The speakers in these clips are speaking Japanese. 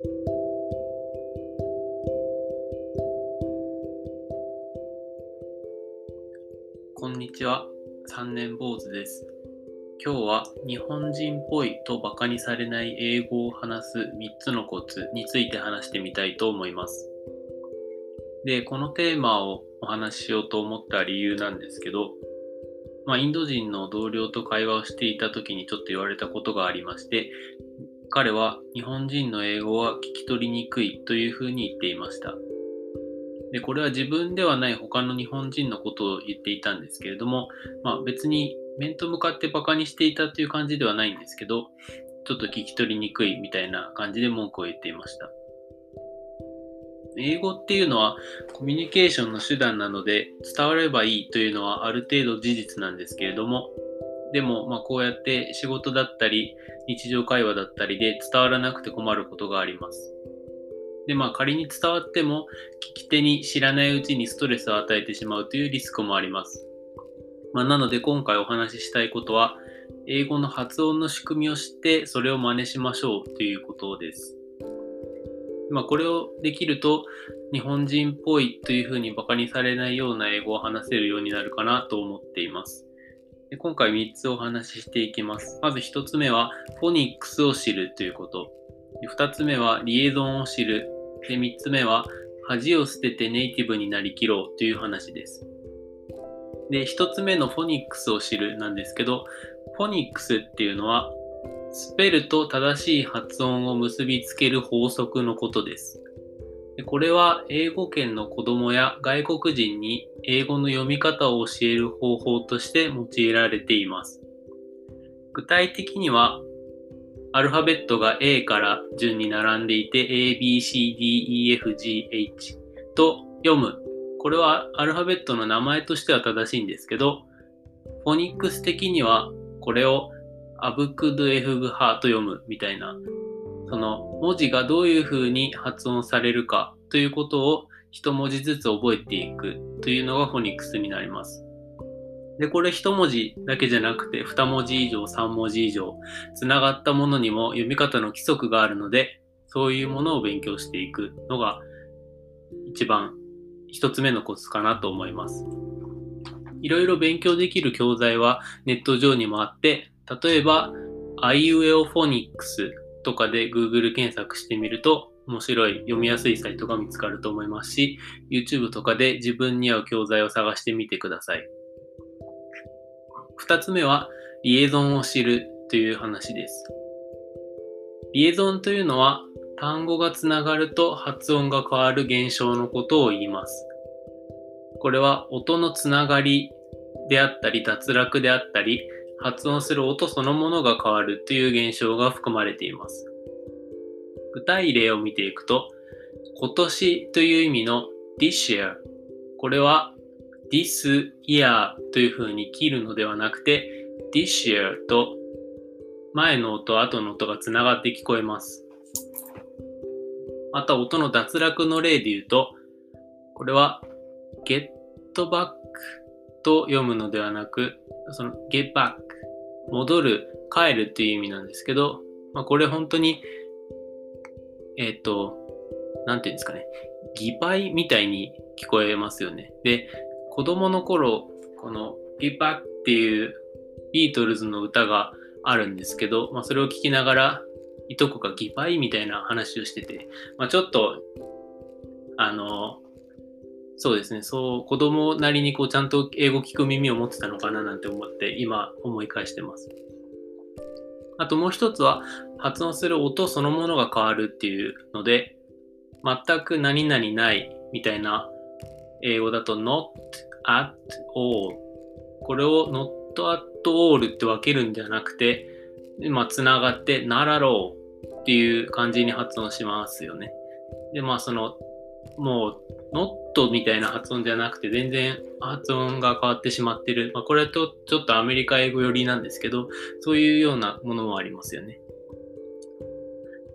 こんにちは、三年坊主です。今日は日本人っぽいとバカにされない英語を話す3つのコツについて話してみたいと思います。で、このテーマをお話ししようと思った理由なんですけど、まあ、インド人の同僚と会話をしていた時にちょっと言われたことがありまして、彼は日本人の英語は聞き取りにくいというふうに言っていました。で、これは自分ではない他の日本人のことを言っていたんですけれども、まあ別に面と向かってバカにしていたという感じではないんですけど、ちょっと聞き取りにくいみたいな感じで文句を言っていました。英語っていうのはコミュニケーションの手段なので伝わればいいというのはある程度事実なんですけれども、でもまあこうやって仕事だったり日常会話だったりで伝わらなくて困ることがあります。でまあ仮に伝わっても聞き手に知らないうちにストレスを与えてしまうというリスクもあります。まあ、なので今回お話ししたいことは英語の発音の仕組みを知ってそれを真似しましょうということです。まあ、これをできると日本人っぽいというふうにバカにされないような英語を話せるようになるかなと思っています。で今回3つお話ししていきます。まず1つ目はフォニックスを知るということ。2つ目はリエゾンを知る。で3つ目は恥を捨ててネイティブになりきろうという話です。で、1つ目のフォニックスを知るなんですけど、フォニックスっていうのはスペルと正しい発音を結びつける法則のことです。これは英語圏の子供や外国人に英語の読み方を教える方法として用いられています。具体的には、アルファベットが A から順に並んでいて A, B, C, D, E, F, G, H と読む。これはアルファベットの名前としては正しいんですけど、フォニックス的にはこれをアブクドエフグハと読むみたいな、その文字がどういう風に発音されるかということを一文字ずつ覚えていくというのがフォニックスになります。で、これ一文字だけじゃなくて二文字以上、三文字以上、つながったものにも読み方の規則があるので、そういうものを勉強していくのが一番一つ目のコツかなと思います。いろいろ勉強できる教材はネット上にもあって、例えば、アイウェオフォニックスとかで Google 検索してみると面白い読みやすいサイトが見つかると思いますし、YouTube とかで自分に合う教材を探してみてください。二つ目は、リエゾンを知るという話です。リエゾンというのは、単語がつながると発音が変わる現象のことを言います。これは音のつながりであったり脱落であったり発音する音そのものが変わるという現象が含まれています。具体例を見ていくと、今年という意味の this year。これは this year という風に切るのではなくて this year と前の音、後の音がつながって聞こえます。また音の脱落の例で言うと、これは get back と読むのではなく、その get back 戻る、帰るっていう意味なんですけど、まあ、これ本当に、えっ、と、なんていうんですかね、擬態みたいに聞こえますよね。で、子供の頃、この get back っていうビートルズの歌があるんですけど、まあ、それを聞きながら、いとこが擬態みたいな話をしてて、まあ、ちょっと、あの、そうですね、そう、子供なりにこうちゃんと英語聞く耳を持ってたのかななんて思って、今思い返してます。あともう一つは、発音する音そのものが変わるっていうので、全く何々ないみたいな英語だと not at all。これを not at all って分けるんじゃなくて、まあ、つながって not at all っていう感じに発音しますよね。で、まあ、その、もう、not みたいな発音じゃなくて、全然発音が変わってしまってる。まあ、これとちょっとアメリカ英語寄りなんですけど、そういうようなものもありますよね。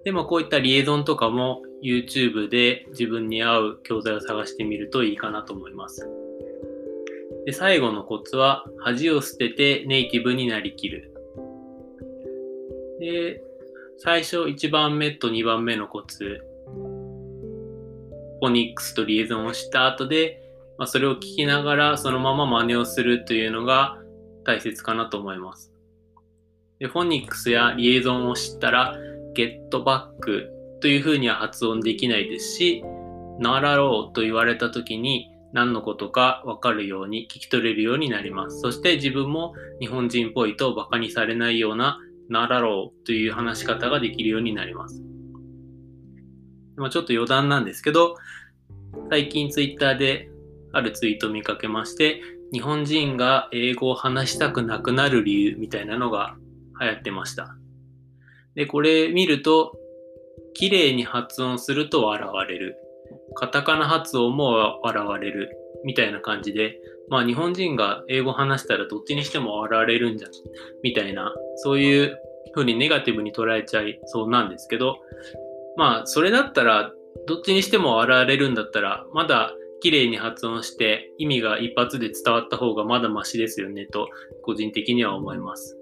で、まあ、こういったリエゾンとかも YouTube で自分に合う教材を探してみるといいかなと思います。で、最後のコツは、恥を捨ててネイティブになりきる。で、最初1番目と2番目のコツ、フォニックスとリエゾンをした後で、まあ、それを聞きながらそのまま真似をするというのが大切かなと思います。でフォニックスやリエゾンを知ったら、ゲットバックというふうには発音できないですし、ならろうと言われた時に何のことかわかるように聞き取れるようになります。そして自分も日本人っぽいと馬鹿にされないようなならろうという話し方ができるようになります。ちょっと余談なんですけど、最近ツイッターであるツイート見かけまして、日本人が英語を話したくなくなる理由みたいなのが流行ってました。で、これ見ると、綺麗に発音すると笑われる。カタカナ発音も笑われる。みたいな感じで、まあ日本人が英語話したらどっちにしても笑われるんじゃん。みたいな、そういう風にネガティブに捉えちゃいそうなんですけど、まあそれだったら、どっちにしても笑われるんだったら、まだ綺麗に発音して意味が一発で伝わった方がまだマシですよねと個人的には思います。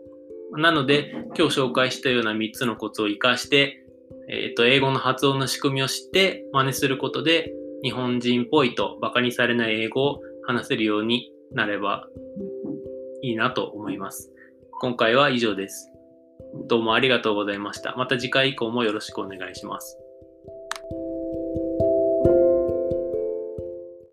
なので今日紹介したような3つのコツを活かして、えっ、ー、と英語の発音の仕組みを知って真似することで日本人っぽいと馬鹿にされない英語を話せるようになればいいなと思います。今回は以上です。どうもありがとうございました。また次回以降もよろしくお願いします。